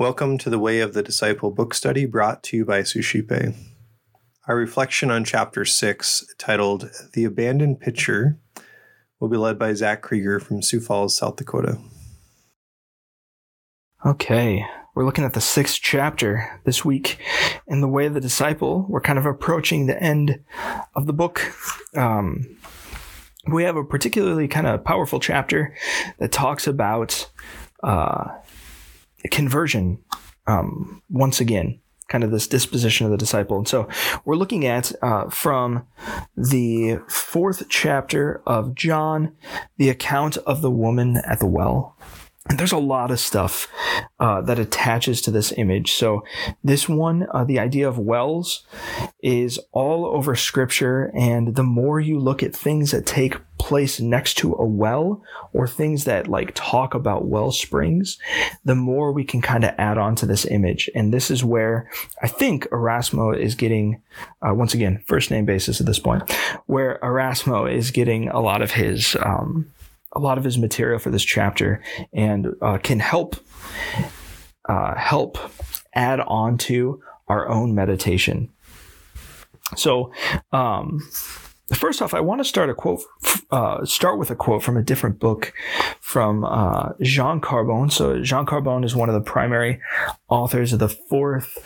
Welcome to the Way of the Disciple book study brought to you by Suscipe. Our reflection on chapter 6, titled The Abandoned Pitcher, will be led by Zach Krueger from Sioux Falls, South Dakota. Okay, we're looking at the sixth chapter this week in the way of the disciple. We're kind of approaching the end of the book. Um, we have a particularly kind of powerful chapter that talks about uh, conversion um, once again kind of this disposition of the disciple. And so we're looking at uh, from the fourth chapter of John, the account of the woman at the well. There's a lot of stuff uh, that attaches to this image. So, this one, uh, the idea of wells, is all over scripture. And the more you look at things that take place next to a well or things that like talk about well springs, the more we can kind of add on to this image. And this is where I think Erasmo is getting, uh, once again, first name basis at this point, where Erasmo is getting a lot of his. Um, a lot of his material for this chapter and uh, can help uh, help add on to our own meditation. So, um, first off, I want to start a quote, uh, start with a quote from a different book from uh, Jean Corbon. So Jean Corbon is one of the primary authors of the fourth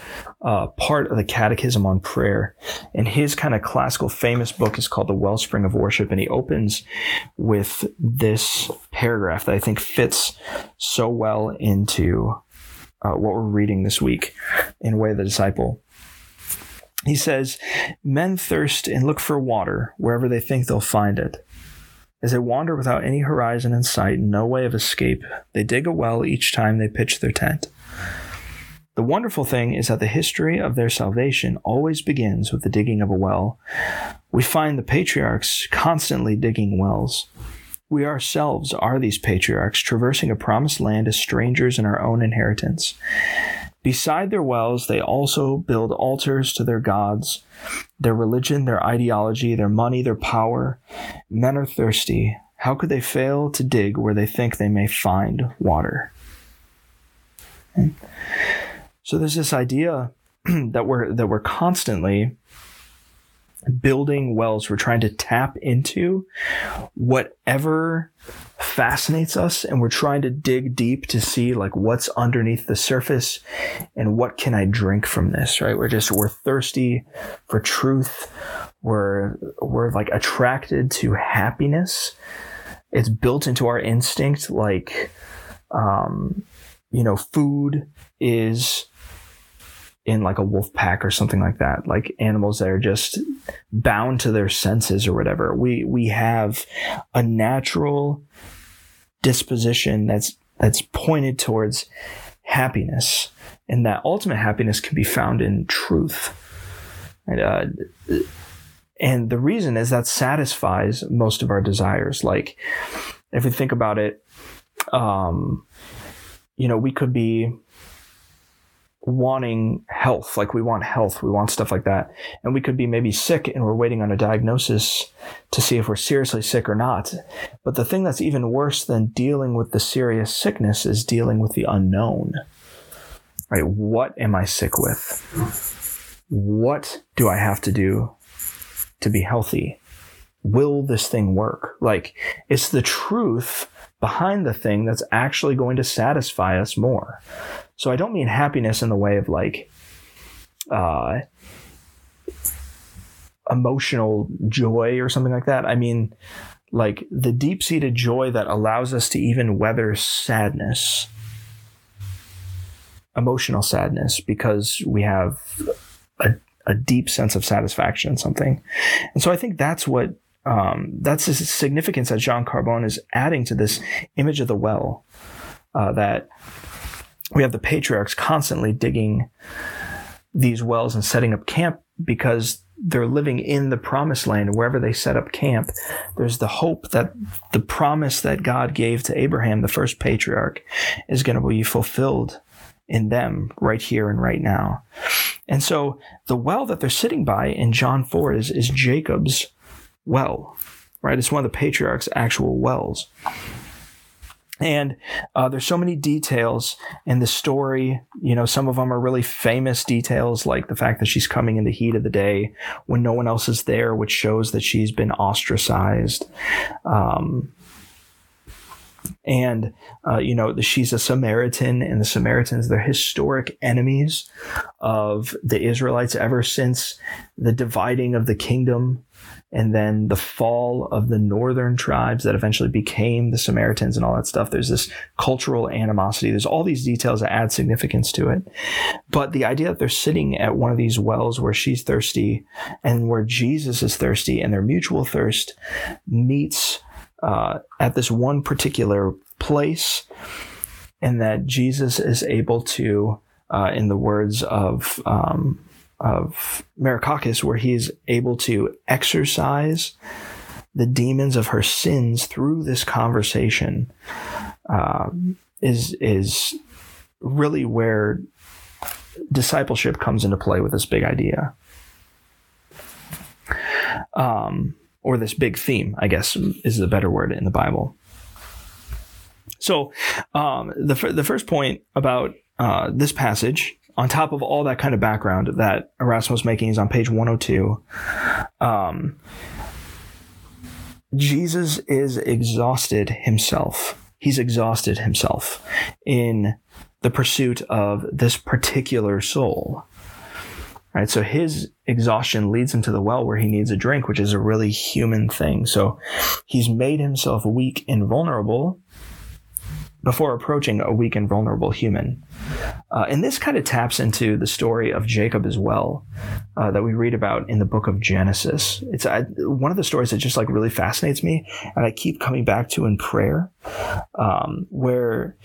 uh, part of the Catechism on Prayer, and his kind of classical famous book is called The Wellspring of Worship, and he opens with this paragraph that I think fits so well into uh, what we're reading this week in Way of the Disciple. He says, Men thirst and look for water wherever they think they'll find it. As they wander without any horizon in sight and no way of escape, they dig a well each time they pitch their tent. The wonderful thing is that the history of their salvation always begins with the digging of a well. We find the patriarchs constantly digging wells. We ourselves are these patriarchs, traversing a promised land as strangers in our own inheritance. Beside their wells, they also build altars to their gods, their religion, their ideology, their money, their power. Men are thirsty. How could they fail to dig where they think they may find water? Hmm. So there's this idea that we're that we're constantly building wells. We're trying to tap into whatever fascinates us and we're trying to dig deep to see like what's underneath the surface and what can I drink from this, right? We're just, we're thirsty for truth. We're, we're like attracted to happiness. It's built into our instinct. Like, um, you know, food is in like a wolf pack or something like that, like animals that are just bound to their senses or whatever. We we have a natural disposition that's that's pointed towards happiness, and that ultimate happiness can be found in truth. And, uh, and the reason is that satisfies most of our desires. Like, if we think about it, um, you know, we could be wanting health, like we want health, we want stuff like that. And we could be maybe sick and we're waiting on a diagnosis to see if we're seriously sick or not. But the thing that's even worse than dealing with the serious sickness is dealing with the unknown. Right? What am I sick with? What do I have to do to be healthy? Will this thing work? Like, it's the truth behind the thing that's actually going to satisfy us more. So I don't mean happiness in the way of like uh, emotional joy or something like that. I mean like the deep seated joy that allows us to even weather sadness, emotional sadness, because we have a, a deep sense of satisfaction in something. And so I think that's what um, that's the significance that Jean Corbon is adding to this image of the well. Uh, that we have the patriarchs constantly digging these wells and setting up camp because they're living in the promised land wherever they set up camp there's the hope that the promise that god gave to abraham the first patriarch is going to be fulfilled in them right here and right now and so the well that they're sitting by in john 4 is, is jacob's well right it's one of the patriarch's actual wells and uh, there's so many details in the story. You know, some of them are really famous details, like the fact that she's coming in the heat of the day when no one else is there, which shows that she's been ostracized. Um, and uh, you know she's a samaritan and the samaritans they're historic enemies of the israelites ever since the dividing of the kingdom and then the fall of the northern tribes that eventually became the Samaritans and all that stuff. There's this cultural animosity. There's all these details that add significance to it. But the idea that they're sitting at one of these wells where she's thirsty and where Jesus is thirsty and their mutual thirst meets uh, at this one particular place, and that Jesus is able to, uh, in the words of um, of Merikakis, where he's able to exorcise the demons of her sins through this conversation, uh, is is really where discipleship comes into play with this big idea, um, or this big theme. I guess is the better word in the Bible. So, um, the the first point about uh, this passage on top of all that kind of background that Erasmo's making is on page 102. Um, Jesus is exhausted himself. He's exhausted himself in the pursuit of this particular soul. Right, so his exhaustion leads him to the well where he needs a drink, which is a really human thing. So he's made himself weak and vulnerable before approaching a weak and vulnerable human. Uh, and this kind of taps into the story of Jacob as well, uh, that we read about in the book of Genesis. It's I, one of the stories that just like really fascinates me, and I keep coming back to in prayer, um, where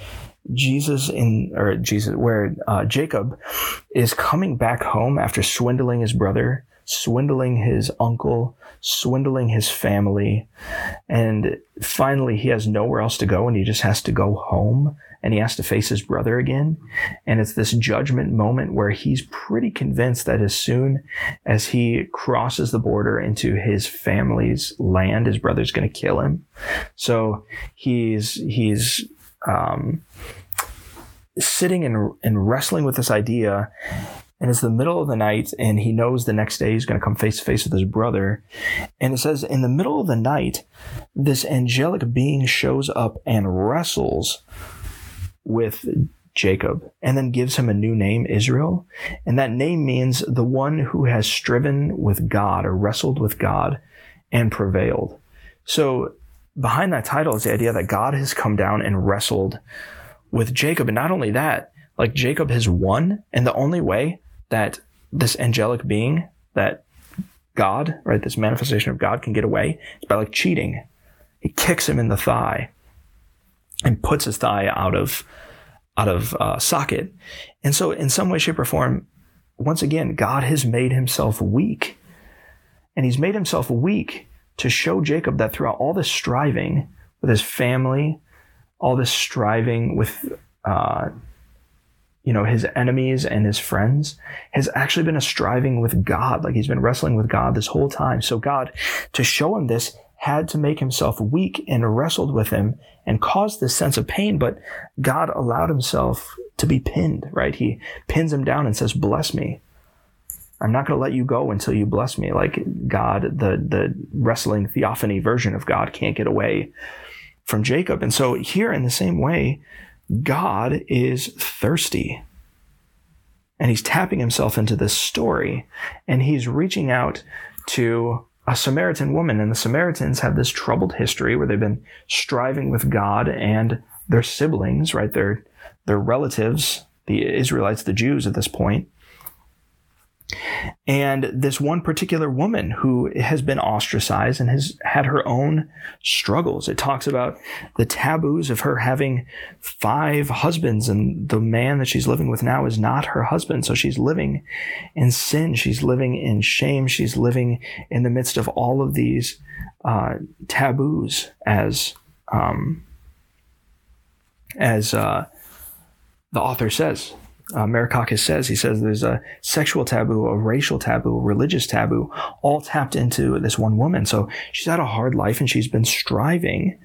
Jesus in or Jesus, where uh, Jacob is coming back home after swindling his brother, swindling his uncle, swindling his family. And finally, he has nowhere else to go and he just has to go home and he has to face his brother again. And it's this judgment moment where he's pretty convinced that as soon as he crosses the border into his family's land, his brother's going to kill him. So he's, he's, um, sitting and, and wrestling with this idea and it's the middle of the night and he knows the next day he's going to come face to face with his brother. And it says in the middle of the night this angelic being shows up and wrestles with Jacob and then gives him a new name Israel. And that name means the one who has striven with God or wrestled with God and prevailed. So behind that title is the idea that God has come down and wrestled with Jacob. And not only that like Jacob has won and the only way that this angelic being, that God, right, this manifestation of God can get away is by like cheating. He kicks him in the thigh and puts his thigh out of out of uh, socket. And so, in some way, shape, or form, once again, God has made himself weak, and He's made himself weak to show Jacob that throughout all this striving with his family, all this striving with uh, you know, his enemies and his friends has actually been a striving with God. Like he's been wrestling with God this whole time. So God, to show him this, had to make himself weak and wrestled with him and caused this sense of pain. But God allowed himself to be pinned, right? He pins him down and says, bless me. I'm not going to let you go until you bless me. Like God, the, the wrestling theophany version of God can't get away from Jacob. And so here in the same way, God is thirsty. And he's tapping himself into this story and he's reaching out to a Samaritan woman. And the Samaritans have this troubled history where they've been striving with God and their siblings, right? Their, their relatives, the Israelites, the Jews at this point. And this one particular woman who has been ostracized and has had her own struggles. It talks about the taboos of her having five husbands, and the man that she's living with now is not her husband. So she's living in sin. She's living in shame. She's living in the midst of all of these uh, taboos, as um, as uh, the author says uh, Merikakis says. He says there's a sexual taboo, a racial taboo, a religious taboo, all tapped into this one woman. So she's had a hard life and she's been striving.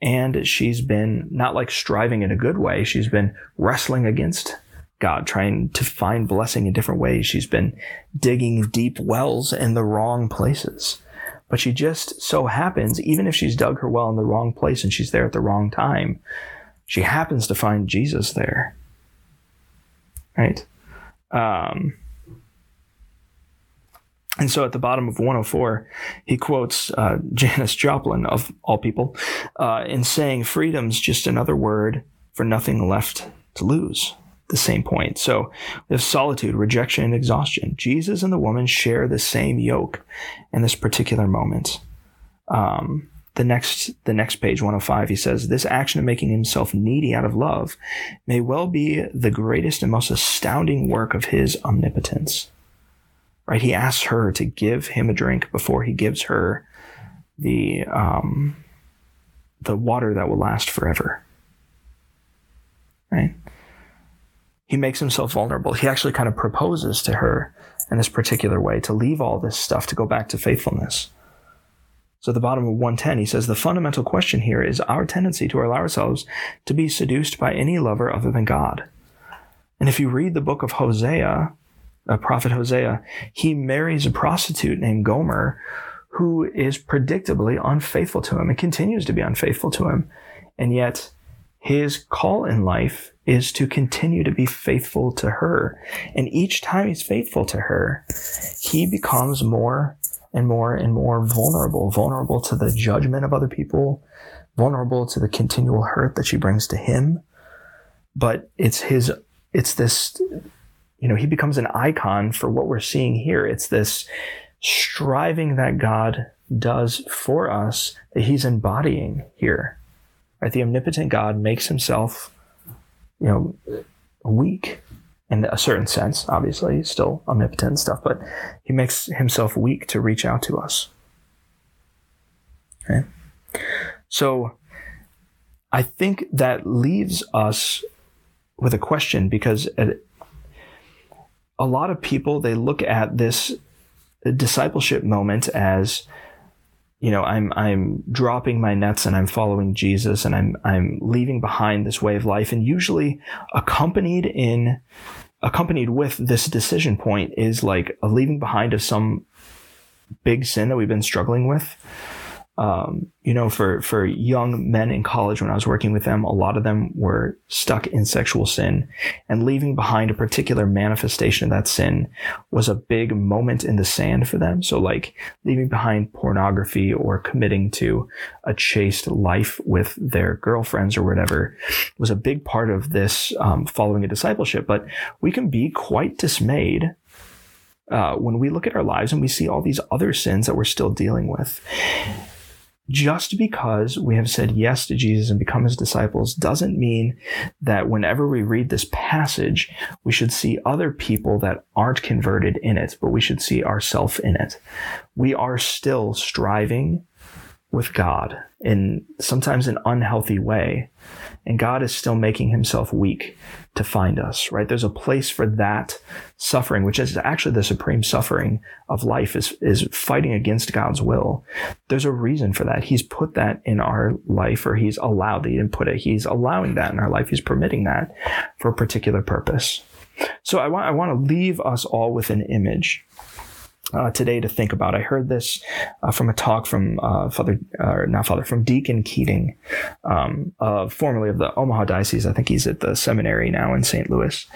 and she's been not like striving in a good way. She's been wrestling against God, trying to find blessing in different ways. She's been digging deep wells in the wrong places. But she just so happens, even if she's dug her well in the wrong place and she's there at the wrong time, she happens to find Jesus there. Right? Um, and so at the bottom of 104, he quotes uh, Janis Joplin, of all people, uh, in saying, Freedom's just another word for nothing left to lose. The same point. So we have solitude, rejection, and exhaustion. Jesus and the woman share the same yoke in this particular moment. Um, the next the next page 105 he says this action of making himself needy out of love may well be the greatest and most astounding work of his omnipotence right? He asks her to give him a drink before he gives her the um, the water that will last forever. Right? He makes himself vulnerable. He actually kind of proposes to her in this particular way to leave all this stuff to go back to faithfulness. So at the bottom of 110, he says the fundamental question here is our tendency to allow ourselves to be seduced by any lover other than God. And if you read the book of Hosea, uh, prophet Hosea, he marries a prostitute named Gomer who is predictably unfaithful to him and continues to be unfaithful to him. And yet, his call in life is to continue to be faithful to her. And each time he's faithful to her, he becomes more and more and more vulnerable, vulnerable to the judgment of other people, vulnerable to the continual hurt that she brings to him. But it's his, it's this you know, he becomes an icon for what we're seeing here. It's this striving that God does for us that he's embodying here. Right? The omnipotent God makes himself, you know, weak in a certain sense. Obviously, still omnipotent and stuff, but he makes himself weak to reach out to us. Okay. So I think that leaves us with a question because a lot of people they look at this discipleship moment as you know i'm i'm dropping my nets and i'm following jesus and i'm i'm leaving behind this way of life. And usually accompanied in accompanied with this decision point is like a leaving behind of some big sin that we've been struggling with um, you know, for, for young men in college, when I was working with them, a lot of them were stuck in sexual sin and leaving behind a particular manifestation of that sin was a big moment in the sand for them. So like leaving behind pornography or committing to a chaste life with their girlfriends or whatever was a big part of this um, following a discipleship. But we can be quite dismayed uh, when we look at our lives and we see all these other sins that we're still dealing with just because we have said yes to Jesus and become his disciples doesn't mean that whenever we read this passage, we should see other people that aren't converted in it, but we should see ourselves in it. We are still striving with God in sometimes an unhealthy way. And God is still making himself weak to find us, right? There's a place for that suffering, which is actually the supreme suffering of life is, is fighting against God's will. There's a reason for that. He's put that in our life or he's allowed that. He didn't put it. He's allowing that in our life. He's permitting that for a particular purpose. So I want, I want to leave us all with an image uh, today to think about. I heard this uh, from a talk from uh, Father, or not Father, from Deacon Keating, um, formerly of the Omaha Diocese. I think he's at the seminary now in St. Louis.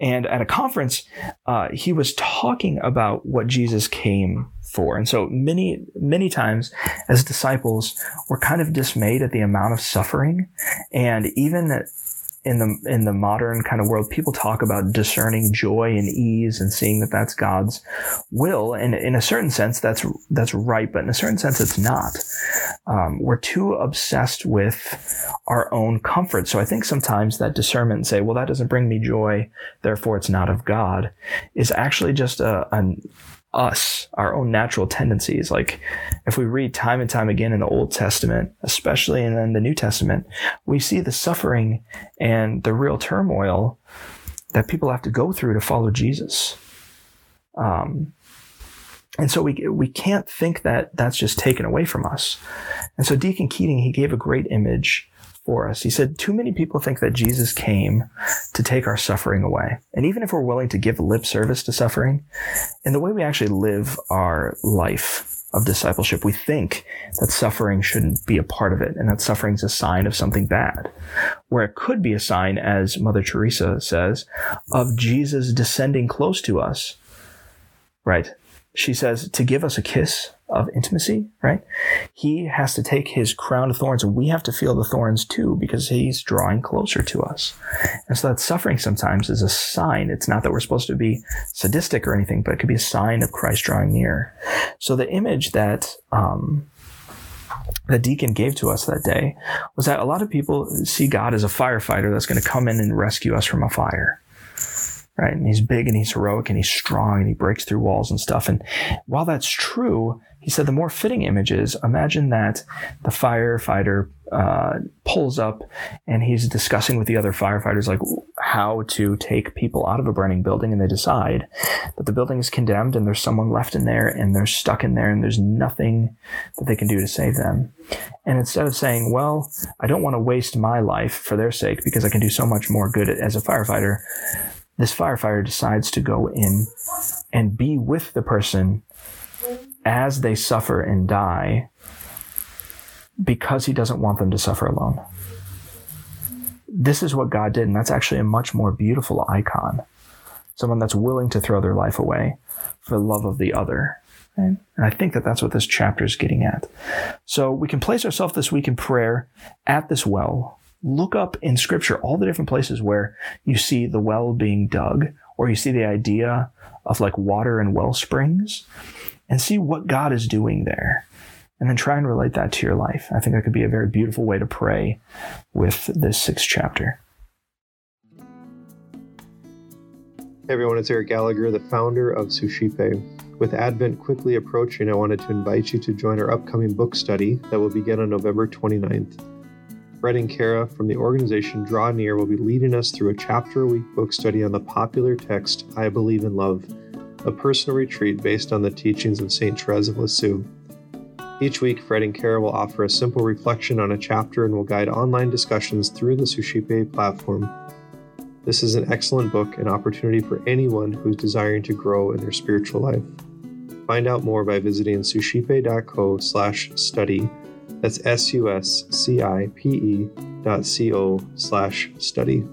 And at a conference, uh, he was talking about what Jesus came for. And so many, many times as disciples, we're kind of dismayed at the amount of suffering and even in the in the modern kind of world, people talk about discerning joy and ease and seeing that that's God's will, and in a certain sense, that's that's right, but in a certain sense, it's not. Um, we're too obsessed with our own comfort. So I think sometimes that discernment and say, well, that doesn't bring me joy, therefore it's not of God, is actually just a, a us, our own natural tendencies. Like if we read time and time again in the Old Testament, especially in the New Testament, we see the suffering and the real turmoil that people have to go through to follow Jesus. Um, and so we we can't think that that's just taken away from us. And so Deacon Keating, he gave a great image for us. He said, Too many people think that Jesus came to take our suffering away. And even if we're willing to give lip service to suffering, in the way we actually live our life of discipleship, we think that suffering shouldn't be a part of it and that suffering is a sign of something bad. Where it could be a sign, as Mother Teresa says, of Jesus descending close to us. Right? She says to give us a kiss of intimacy, right? He has to take his crown of thorns and we have to feel the thorns too because he's drawing closer to us. And so that suffering sometimes is a sign. It's not that we're supposed to be sadistic or anything, but it could be a sign of Christ drawing near. So the image that, um, the deacon gave to us that day was that a lot of people see God as a firefighter that's going to come in and rescue us from a fire right? And he's big and he's heroic and he's strong and he breaks through walls and stuff. And while that's true, he said the more fitting image is imagine that the firefighter uh, pulls up and he's discussing with the other firefighters like how to take people out of a burning building and they decide that the building is condemned and there's someone left in there and they're stuck in there and there's nothing that they can do to save them and instead of saying well i don't want to waste my life for their sake because i can do so much more good as a firefighter this firefighter decides to go in and be with the person as they suffer and die because he doesn't want them to suffer alone. This is what God did, and that's actually a much more beautiful icon. Someone that's willing to throw their life away for the love of the other. And I think that that's what this chapter is getting at. So we can place ourselves this week in prayer at this well look up in scripture all the different places where you see the well being dug or you see the idea of like water and well springs and see what God is doing there. And then try and relate that to your life. I think that could be a very beautiful way to pray with this sixth chapter. Hey everyone, it's Eric Gallagher, the founder of Suscipe. With Advent quickly approaching, I wanted to invite you to join our upcoming book study that will begin on November 29th. Fred and Kara from the organization Draw Near will be leading us through a chapter a week book study on the popular text I Believe in Love, a personal retreat based on the teachings of St. Therese of Lisieux. Each week, Fred and Kara will offer a simple reflection on a chapter and will guide online discussions through the Suscipe platform. This is an excellent book and opportunity for anyone who's desiring to grow in their spiritual life. Find out more by visiting suscipe.co slash study that's S U S C I P E dot C O slash study.